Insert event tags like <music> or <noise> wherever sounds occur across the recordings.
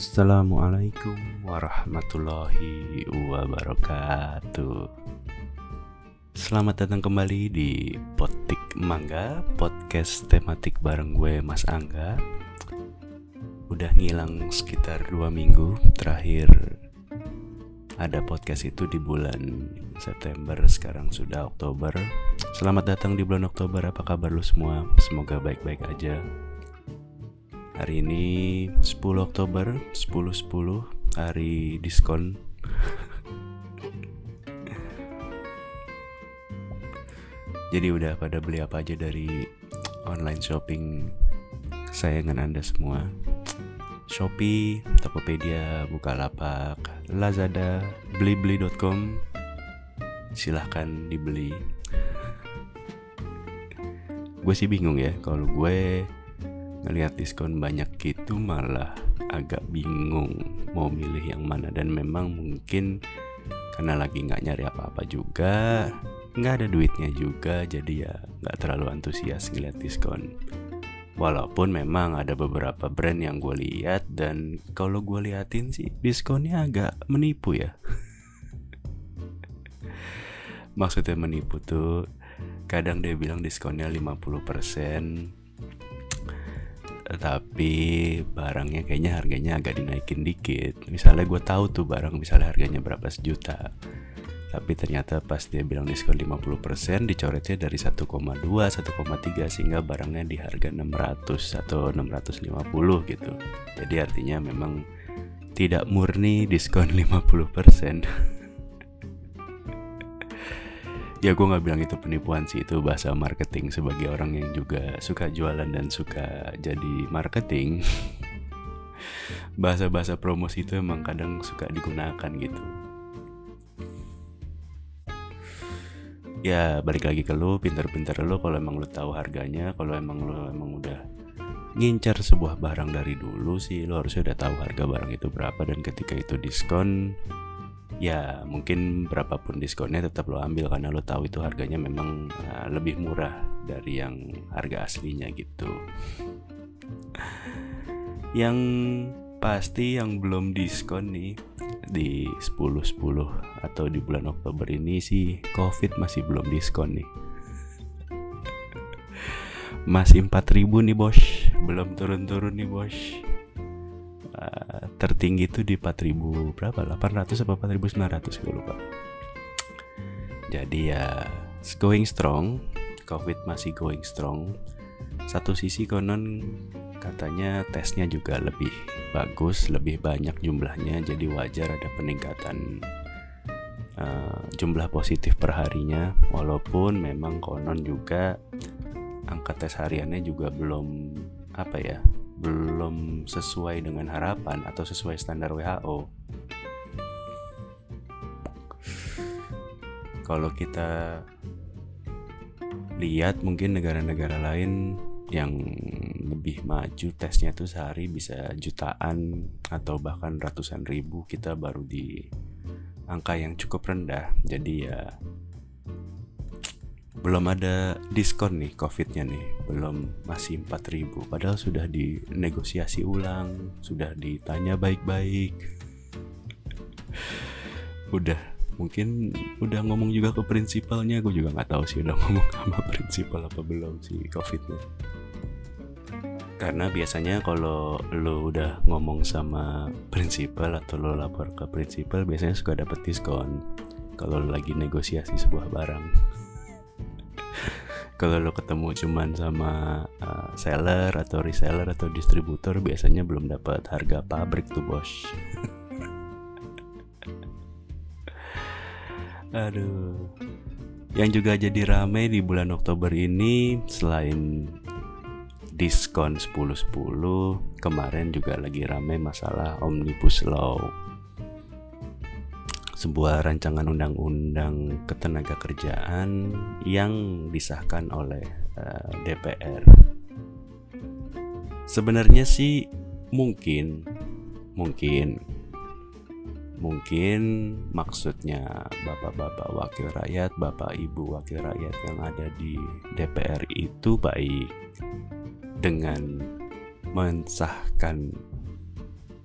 Assalamualaikum warahmatullahi wabarakatuh. Selamat datang kembali di Potik Mangga Podcast tematik bareng gue Mas Angga. Udah ngilang sekitar dua minggu Terakhir ada podcast itu di bulan September Sekarang sudah Oktober. Selamat datang di bulan Oktober Apa kabar lu semua? Semoga baik-baik aja Hari ini 10 Oktober 10.10 10, hari diskon. <laughs> Jadi udah pada beli apa aja dari online shopping sayangan anda semua? Shopee, Tokopedia, Bukalapak, Lazada, Blibli.com Silahkan dibeli. <laughs> Gue sih bingung ya Kalau gue ngelihat diskon banyak gitu malah agak bingung mau milih yang mana. Dan memang mungkin karena lagi nggak nyari apa-apa juga nggak ada duitnya juga jadi ya nggak terlalu antusias ngeliat diskon. Walaupun memang ada beberapa brand yang gue lihat dan kalau gue liatin sih diskonnya agak menipu ya. <laughs> Maksudnya menipu tuh kadang dia bilang diskonnya 50% tapi barangnya kayaknya harganya agak dinaikin dikit. Misalnya gue tahu tuh barang misalnya harganya berapa sejuta. Tapi ternyata pas dia bilang diskon 50% dicoretnya dari 1,2 1,3 sehingga barangnya di harga 600 atau 650 gitu. Jadi artinya memang tidak murni diskon 50% <laughs> ya gue nggak bilang itu penipuan sih itu bahasa marketing sebagai orang yang juga suka jualan dan suka jadi marketing. <laughs> Bahasa-bahasa promosi itu emang kadang suka digunakan gitu. Ya balik lagi ke lu pinter-pinter lu kalau emang lu tahu harganya kalau emang lu emang udah ngincar sebuah barang dari dulu sih lu harusnya udah tahu harga barang itu berapa dan ketika itu diskon ya mungkin berapapun diskonnya tetap lo ambil karena lo tahu itu harganya memang uh, lebih murah dari yang harga aslinya gitu. Yang pasti yang belum diskon nih di 10-10 atau di bulan Oktober ini sih Covid masih belum diskon nih. Masih 4000 nih bos, belum turun-turun nih bos uh, tertinggi itu di 4000 berapa? 800 apa 4900 gue lupa. Jadi ya going strong. Covid masih going strong. Satu sisi konon katanya tesnya juga lebih bagus lebih banyak jumlahnya jadi wajar ada peningkatan uh, jumlah positif perharinya. Walaupun memang konon juga angka tes hariannya juga belum apa ya belum sesuai dengan harapan atau sesuai standar WHO. Kalau kita lihat mungkin negara-negara lain yang lebih maju tesnya tuh sehari bisa jutaan atau bahkan ratusan ribu kita baru di angka yang cukup rendah jadi ya belum ada diskon nih covidnya nih. Belum masih 4000 padahal sudah dinegosiasi ulang sudah ditanya baik-baik. <laughs> Udah mungkin udah ngomong juga ke prinsipalnya. Gue juga nggak tahu sih udah ngomong <laughs> sama prinsipal apa belum sih covidnya. Karena biasanya kalau lo udah ngomong sama prinsipal atau lo lapor ke prinsipal biasanya suka dapet diskon kalau lagi negosiasi sebuah barang <laughs> kalau lo ketemu cuman sama uh, seller atau reseller atau distributor biasanya belum dapat harga pabrik tuh bos. <laughs> Aduh. Yang juga jadi ramai di bulan Oktober ini selain diskon 10-10 kemarin juga lagi ramai masalah Omnibus Law sebuah rancangan undang-undang ketenaga kerjaan yang disahkan oleh uh, eh, DPR. Sebenarnya sih mungkin mungkin mungkin maksudnya bapak-bapak wakil rakyat, bapak ibu wakil rakyat yang ada di DPR itu baik dengan mensahkan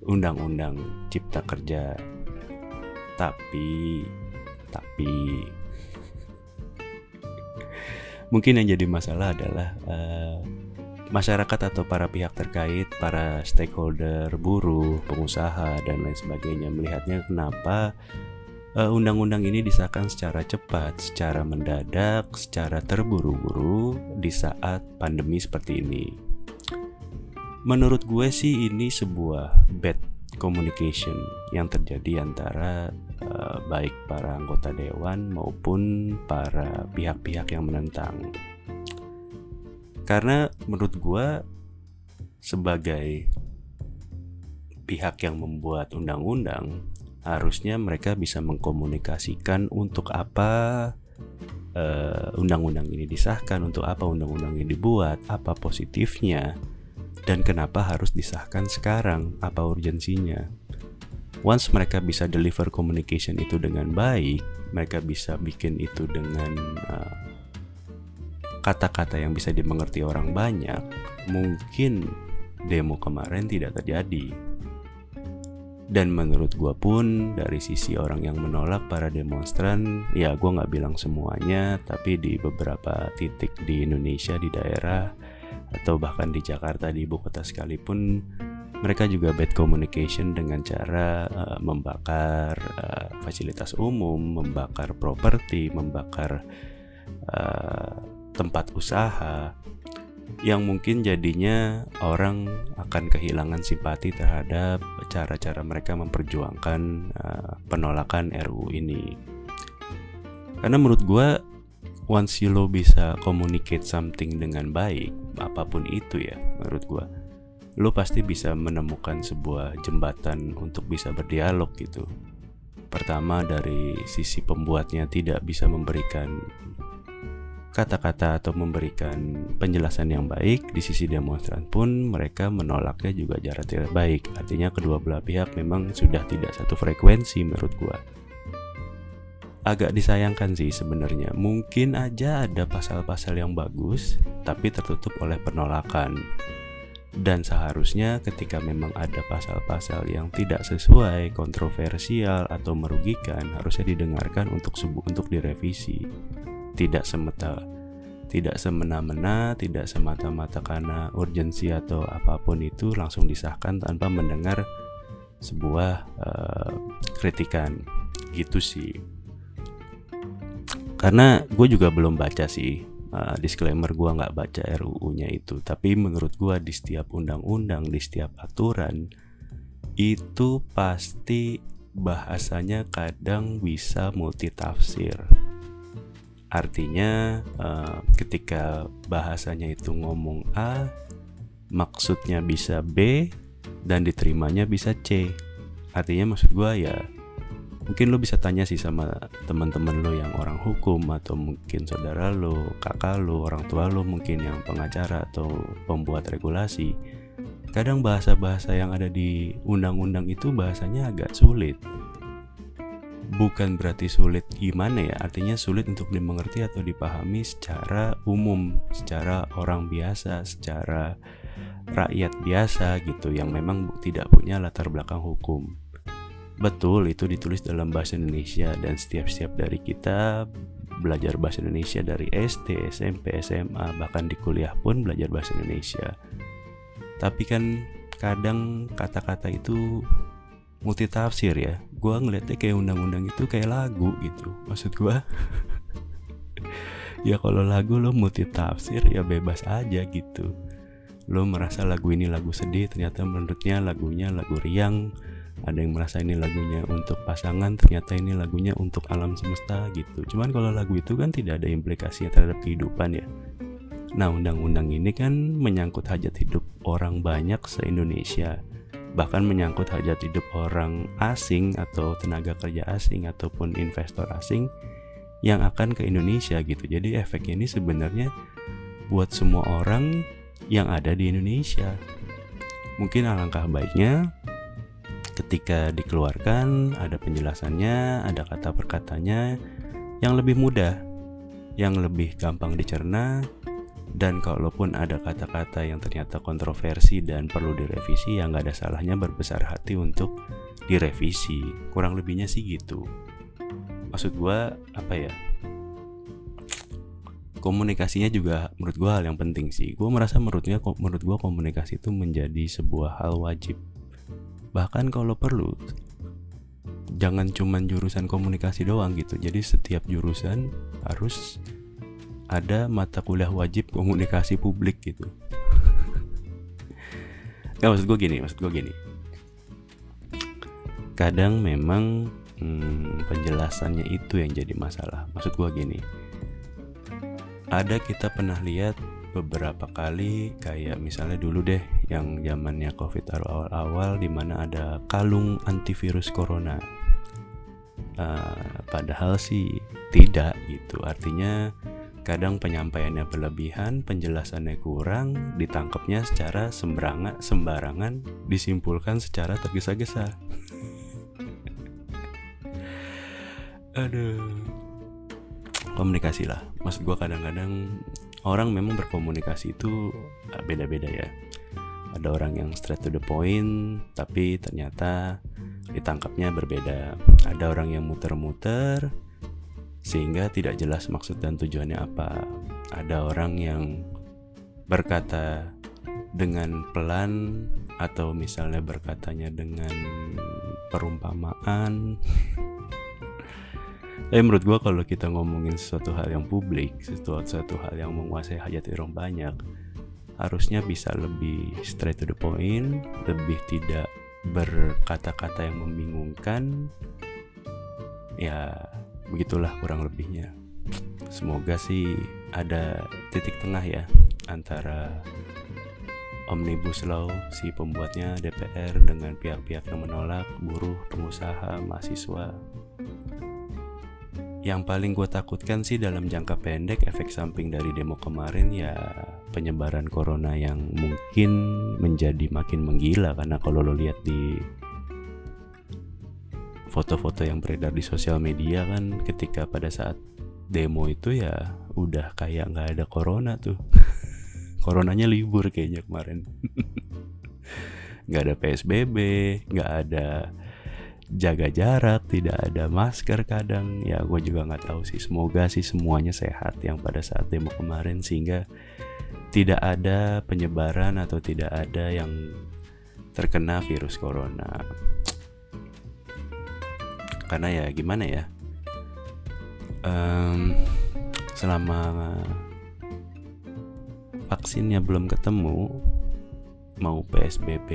undang-undang cipta kerja. Tapi tapi mungkin yang jadi masalah adalah uh, masyarakat atau para pihak terkait, para stakeholder, buruh, pengusaha dan lain sebagainya melihatnya kenapa undang undang-undang ini disahkan secara cepat, secara mendadak, secara terburu-buru di saat pandemi seperti ini. Menurut gue sih ini sebuah bad communication yang terjadi antara uh, baik para anggota dewan maupun para pihak-pihak yang menentang. Karena menurut gue sebagai pihak yang membuat undang-undang harusnya mereka bisa mengkomunikasikan untuk apa eh, undang-undang ini disahkan, untuk apa undang-undang ini dibuat, apa positifnya, dan kenapa harus disahkan sekarang, apa urgensinya. Once mereka bisa deliver communication itu dengan baik, mereka bisa bikin itu dengan uh, kata-kata yang bisa dimengerti orang banyak, mungkin demo kemarin tidak terjadi. Dan menurut gue pun dari sisi orang yang menolak para demonstran, ya gue nggak bilang semuanya, tapi di beberapa titik di Indonesia di daerah atau bahkan di Jakarta di ibu kota sekalipun, mereka juga bad communication dengan cara uh, membakar uh, fasilitas umum, membakar properti, membakar uh, tempat usaha yang mungkin jadinya orang akan kehilangan simpati terhadap cara-cara mereka memperjuangkan uh, penolakan RUU ini. Karena menurut gue, once you lo bisa communicate something dengan baik, apa pun itu ya, menurut gue, lo pasti bisa menemukan sebuah jembatan untuk bisa berdialog gitu. Pertama dari sisi pembuatnya tidak bisa memberikan kata-kata atau memberikan penjelasan yang baik di sisi demonstran pun mereka menolaknya juga jarak tidak baik. Artinya kedua belah pihak memang sudah tidak satu frekuensi menurut gua. Agak disayangkan sih sebenarnya. Mungkin aja ada pasal-pasal yang bagus tapi tertutup oleh penolakan dan seharusnya ketika memang ada pasal-pasal yang tidak sesuai, kontroversial atau merugikan, harusnya didengarkan untuk untuk direvisi. Tidak semata tidak semena-mena, tidak semata-mata karena urgensi atau apa pun itu langsung disahkan tanpa mendengar sebuah uh, kritikan. Gitu sih. Karena gue juga belum baca sih uh, disclaimer gue nggak baca RUU-nya itu, tapi menurut gue di setiap undang-undang, di setiap aturan itu pasti bahasanya kadang bisa multitafsir Artinya uh, ketika bahasanya itu ngomong A, maksudnya bisa B dan diterimanya bisa C. Artinya maksud gue ya mungkin lo bisa tanya sih sama teman-teman lo yang orang hukum atau mungkin saudara lo, kakak lo, orang tua lo mungkin yang pengacara atau pembuat regulasi. Kadang bahasa-bahasa yang ada di undang-undang itu bahasanya agak sulit bukan berarti sulit gimana ya artinya sulit untuk dimengerti atau dipahami secara umum secara orang biasa secara rakyat biasa gitu yang memang tidak punya latar belakang hukum betul itu ditulis dalam bahasa Indonesia dan setiap-setiap dari kita belajar bahasa Indonesia dari SD, SMP, SMA bahkan di kuliah pun belajar bahasa Indonesia. Tapi kan kadang kata-kata itu multi tafsir ya. Gue ngeliatnya kayak undang-undang itu kayak lagu gitu. Maksud gue <laughs> ya kalau lagu lo multi tafsir ya bebas aja gitu. Lo merasa lagu ini lagu sedih ternyata menurutnya lagunya lagu riang ada yang merasa ini lagunya untuk pasangan ternyata ini lagunya untuk alam semesta gitu cuman kalau lagu itu kan tidak ada implikasinya terhadap kehidupan ya nah undang-undang ini kan menyangkut hajat hidup orang banyak se-Indonesia bahkan menyangkut hajat hidup orang asing atau tenaga kerja asing ataupun investor asing yang akan ke Indonesia gitu. Jadi efeknya ini sebenarnya buat semua orang yang ada di Indonesia. Mungkin alangkah baiknya ketika dikeluarkan ada penjelasannya, ada kata perkatanya yang lebih mudah, yang lebih gampang dicerna dan kalaupun ada kata-kata yang ternyata kontroversi dan perlu direvisi ya nggak ada salahnya berbesar hati untuk direvisi. Kurang lebihnya sih gitu. Maksud gue apa ya? Komunikasinya juga menurut gue hal yang penting sih. Gue merasa menurutnya menurut gue komunikasi itu menjadi sebuah hal wajib bahkan kalau perlu jangan cuman jurusan komunikasi doang gitu. Jadi setiap jurusan harus ada mata kuliah wajib komunikasi publik gitu. <laughs> Gak maksud gue gini maksud gue gini. Kadang memang hmm, penjelasannya itu yang jadi masalah. Maksud gue gini. Ada kita pernah lihat beberapa kali kayak misalnya dulu deh yang zamannya covid awal-awal di mana ada kalung antivirus corona uh, padahal sih tidak gitu artinya Kadang penyampaiannya berlebihan, penjelasannya kurang, ditangkapnya secara sembarangan, sembarangan, disimpulkan secara tergesa-gesa. <laughs> Aduh. Komunikasi lah. Maksud gue kadang-kadang orang memang berkomunikasi itu ah, beda-beda ya. Ada orang yang straight to the point, tapi ternyata ditangkapnya berbeda. Ada orang yang muter-muter, sehingga tidak jelas maksud dan tujuannya apa. Ada orang yang berkata dengan pelan atau misalnya berkatanya dengan perumpamaan. <laughs> Eh menurut gue kalau kita ngomongin sesuatu hal yang publik, sesuatu, hal yang menguasai hajat orang banyak, harusnya bisa lebih straight to the point, lebih tidak berkata-kata yang membingungkan. Ya begitulah kurang lebihnya semoga sih ada titik tengah ya antara Omnibus Law si pembuatnya DPR dengan pihak-pihak yang menolak buruh, pengusaha, mahasiswa. Yang paling gue takutkan sih dalam jangka pendek efek samping dari demo kemarin ya penyebaran corona yang mungkin menjadi makin menggila karena kalau lo lihat di foto-foto yang beredar di sosial media kan ketika pada saat demo itu ya udah kayak nggak ada corona tuh. <laughs> Coronanya libur kayaknya kemarin. <laughs> Nggak ada psbb nggak ada jaga jarak tidak ada masker kadang. Ya gue juga nggak tahu sih. Semoga sih semuanya sehat yang pada saat demo kemarin sehingga tidak ada penyebaran atau tidak ada yang terkena virus corona. Karena ya gimana ya? Um, selama vaksinnya belum ketemu mau PSBB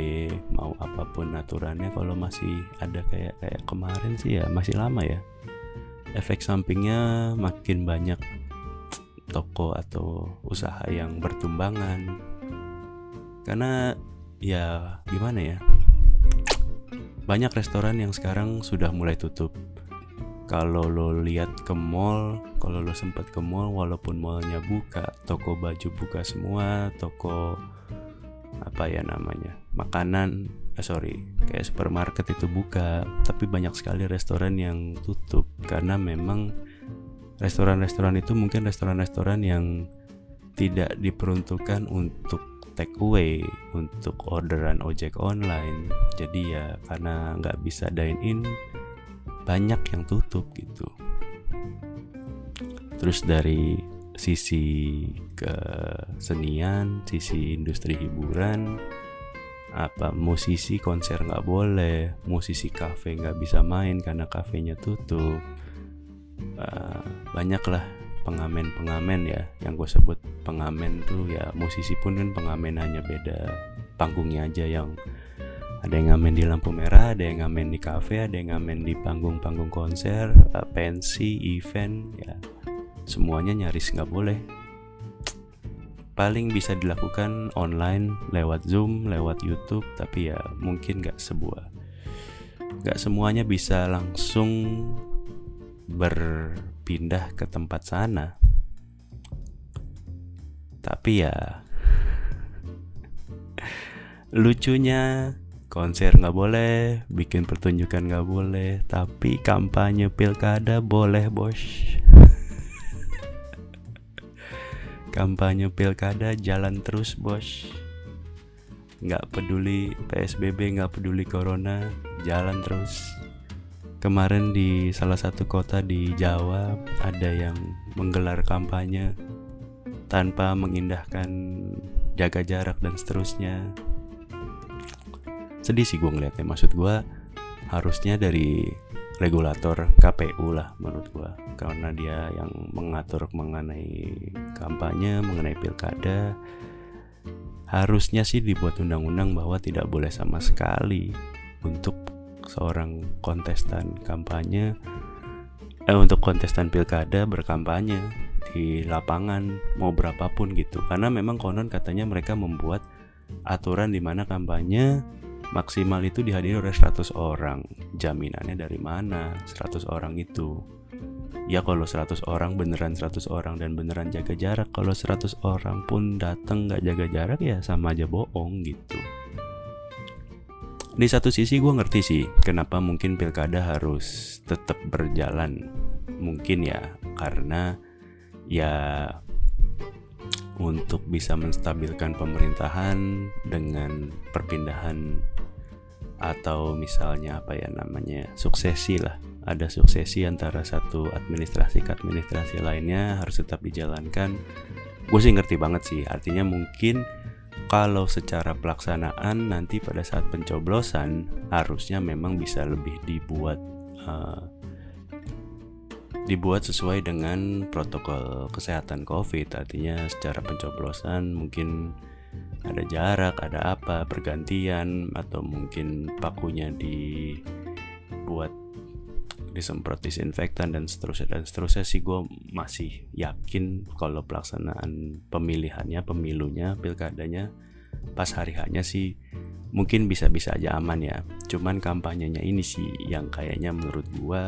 mau apa pun aturannya kalau masih ada kayak kayak kemarin sih ya masih lama ya. Efek sampingnya makin banyak toko atau usaha yang bertumbangan. Karena ya gimana ya? Banyak restoran yang sekarang sudah mulai tutup. Kalau lo lihat ke mall kalau lo sempat ke mall walaupun mallnya buka toko baju buka semua toko apa ya namanya makanan eh, sorry kayak supermarket itu buka. Tapi banyak sekali restoran yang tutup karena memang restoran-restoran itu mungkin restoran-restoran yang tidak diperuntukkan untuk take away untuk orderan ojek online. Jadi ya karena nggak bisa dine in banyak yang tutup gitu. Terus dari sisi kesenian sisi industri hiburan apa musisi konser nggak boleh musisi kafe nggak bisa main karena kafenya tutup uh, banyak lah pengamen-pengamen ya yang gue sebut pengamen tuh ya musisi pun kan pengamen hanya beda panggungnya aja yang ada yang ngamen di lampu merah, ada yang ngamen di kafe, ada yang ngamen di panggung-panggung konser, uh, pensi, event, ya semuanya nyaris nggak boleh. Paling bisa dilakukan online lewat Zoom, lewat YouTube, tapi ya mungkin nggak sebuah, nggak semuanya bisa langsung berpindah ke tempat sana. Tapi ya lucunya konser nggak boleh bikin pertunjukan nggak boleh tapi kampanye pilkada boleh bos. <laughs> Kampanye pilkada jalan terus bos. Nggak peduli PSBB nggak peduli corona jalan terus kemarin di salah satu kota di Jawa ada yang menggelar kampanye tanpa mengindahkan jaga jarak dan seterusnya. Sedih sih gue ngeliatnya. Maksud gue harusnya dari regulator KPU lah menurut gua. Karena dia yang mengatur mengenai kampanye mengenai pilkada. Harusnya sih dibuat undang-undang bahwa tidak boleh sama sekali untuk seorang kontestan kampanye eh untuk kontestan pilkada berkampanye di lapangan mau berapapun gitu. Karena memang konon katanya mereka membuat aturan di mana kampanye maksimal itu dihadiri oleh 100 orang. Jaminannya dari mana? 100 orang itu. Ya kalau 100 orang beneran 100 orang dan beneran jaga jarak. Kalau 100 orang pun datang nggak jaga jarak ya sama aja bohong gitu di satu sisi gue ngerti sih kenapa mungkin pilkada harus tetap berjalan. Mungkin ya karena ya untuk bisa menstabilkan pemerintahan dengan perpindahan atau misalnya apa ya namanya suksesi lah. Ada suksesi antara satu administrasi ke administrasi lainnya harus tetap dijalankan. Gue sih ngerti banget sih artinya mungkin kalau secara pelaksanaan nanti pada saat pencoblosan harusnya memang bisa lebih dibuat uh, dibuat sesuai dengan protokol kesehatan COVID. Artinya secara pencoblosan mungkin ada jarak, ada apa, bergantian atau mungkin pakunya dibuat disemprot disinfektan dan seterusnya. Dan seterusnya sih gue masih yakin kalau pelaksanaan pemilihannya pemilunya pilkadanya pas hari hanya sih mungkin bisa-bisa aja aman ya. Cuman kampanyenya ini sih yang kayaknya menurut gue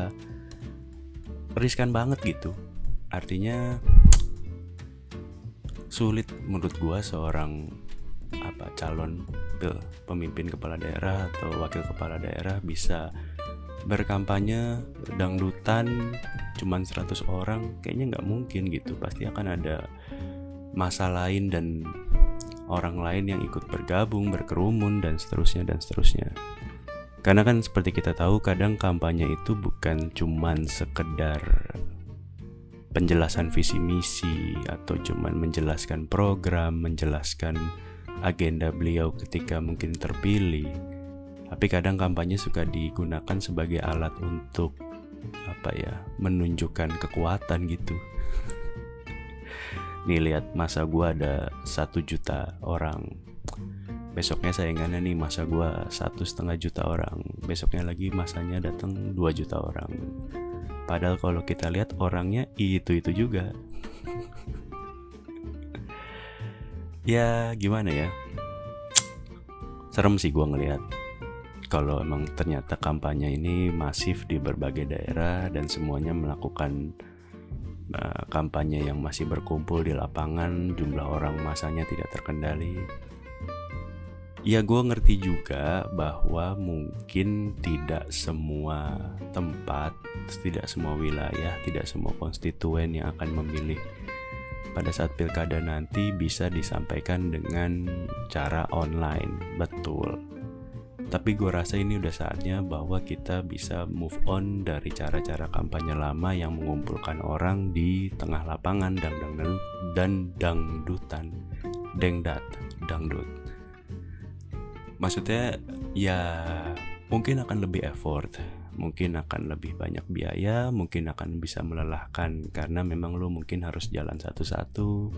riskan banget gitu. Artinya sulit menurut gue seorang apa calon pemimpin kepala daerah atau wakil kepala daerah bisa berkampanye dangdutan cuman 100 orang kayaknya nggak mungkin gitu pasti akan ada masa lain dan orang lain yang ikut bergabung berkerumun dan seterusnya dan seterusnya karena kan seperti kita tahu kadang kampanye itu bukan cuman sekedar penjelasan visi misi atau cuman menjelaskan program menjelaskan agenda beliau ketika mungkin terpilih. Tapi kadang kampanye suka digunakan sebagai alat untuk apa ya, menunjukkan kekuatan gitu. nih lihat masa gua ada satu juta orang. Besoknya saingannya nih masa gua satu setengah juta orang. Besoknya lagi masanya datang dua juta orang. Padahal kalau kita lihat orangnya itu itu juga. <laughs> ya gimana ya serem sih gue ngelihat kalau emang ternyata kampanye ini masif di berbagai daerah dan semuanya melakukan uh, kampanye yang masih berkumpul di lapangan jumlah orang masanya tidak terkendali ya gue ngerti juga bahwa mungkin tidak semua tempat tidak semua wilayah tidak semua konstituen yang akan memilih pada saat pilkada nanti bisa disampaikan dengan cara online, betul. Tapi gue rasa ini udah saatnya bahwa kita bisa move on dari cara-cara kampanye lama yang mengumpulkan orang di tengah lapangan dan dangdut dan dangdutan, dengdat, dangdut. Maksudnya ya mungkin akan lebih effort, mungkin akan lebih banyak biaya, mungkin akan bisa melelahkan karena memang lo mungkin harus jalan satu-satu,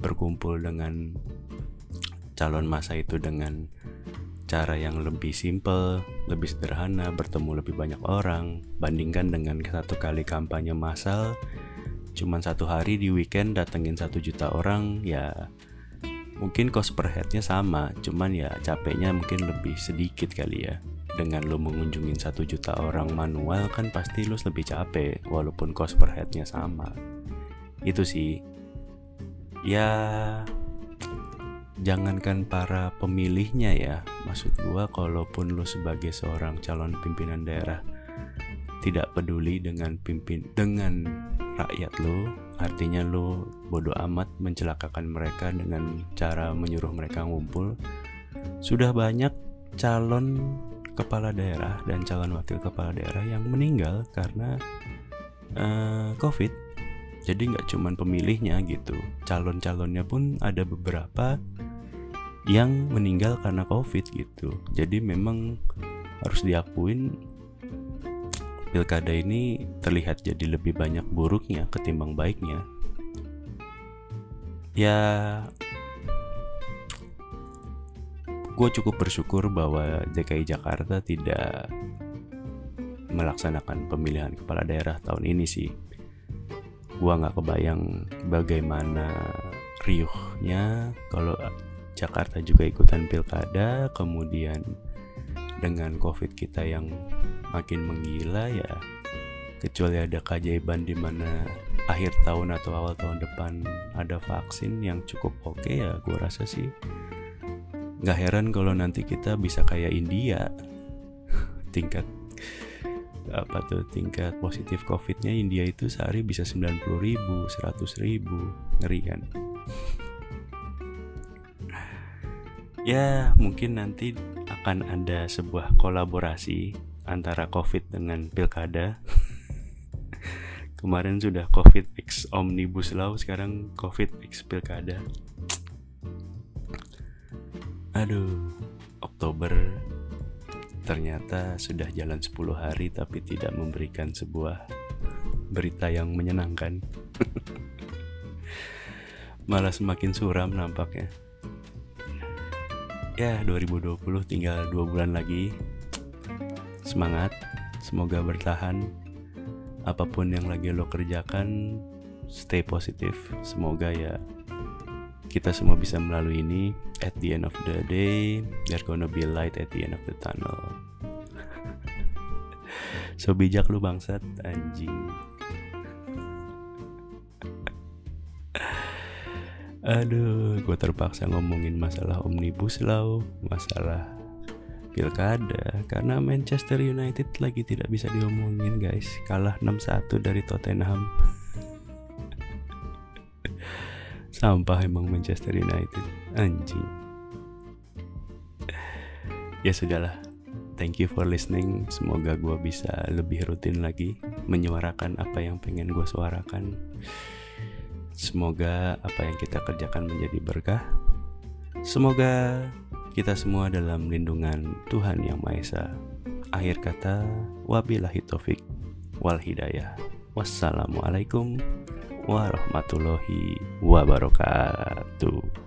berkumpul dengan calon masa itu dengan cara yang lebih simple, lebih sederhana, bertemu lebih banyak orang, bandingkan dengan satu kali kampanye massal, cuman satu hari di weekend datengin satu juta orang, ya mungkin cost per headnya sama, cuman ya capeknya mungkin lebih sedikit kali ya. Dengan lo mengunjungin satu juta orang manual kan pasti lo lebih capek walaupun cost per headnya sama. Itu sih. Ya jangankan para pemilihnya ya maksud gua kalaupun lo sebagai seorang calon pimpinan daerah tidak peduli dengan pimpin dengan rakyat lo artinya lo bodoh amat mencelakakan mereka dengan cara menyuruh mereka ngumpul. Sudah banyak calon kepala daerah dan calon wakil kepala daerah yang meninggal karena uh, COVID. Jadi nggak cuman pemilihnya gitu, calon-calonnya pun ada beberapa yang meninggal karena COVID gitu. Jadi memang harus diakuin pilkada ini terlihat jadi lebih banyak buruknya ketimbang baiknya. Ya, gue cukup bersyukur bahwa DKI Jakarta tidak melaksanakan pemilihan kepala daerah tahun ini sih. Gua nggak kebayang bagaimana riuhnya kalau Jakarta juga ikutan pilkada, kemudian dengan covid kita yang makin menggila ya kecuali ada keajaiban di mana akhir tahun atau awal tahun depan ada vaksin yang cukup oke okay ya gue rasa sih nggak heran kalau nanti kita bisa kayak India. <laughs> Tingkat apa tuh tingkat positif covidnya India itu sehari bisa 90 ribu 100 ribu ngeri kan ya mungkin nanti akan ada sebuah kolaborasi antara COVID dengan pilkada. <laughs> Kemarin sudah COVID X Omnibus Law, sekarang COVID X pilkada. Aduh, Oktober ternyata sudah jalan 10 hari tapi tidak memberikan sebuah berita yang menyenangkan. <laughs> Malah semakin suram nampaknya ya 2020 tinggal dua bulan lagi. Semangat semoga bertahan. Apa pun yang lagi lo kerjakan stay positif. Semoga ya kita semua bisa melalui ini at the end of the day. There gonna be light at the end of the tunnel. <laughs> So bijak lu bangsat anjing Aduh, gue terpaksa ngomongin masalah omnibus law, masalah pilkada karena Manchester United lagi tidak bisa diomongin guys. Kalah 6-1 dari Tottenham. <laughs> Sampah emang Manchester United anjing. Ya sudahlah. Thank you for listening. Semoga gue bisa lebih rutin lagi menyuarakan apa yang pengen gue suarakan Semoga apa yang kita kerjakan menjadi berkah. Semoga kita semua dalam lindungan Tuhan Yang Maha Esa. Akhir kata, wabillahi taufik wal hidayah. Wassalamualaikum warahmatullahi wabarakatuh.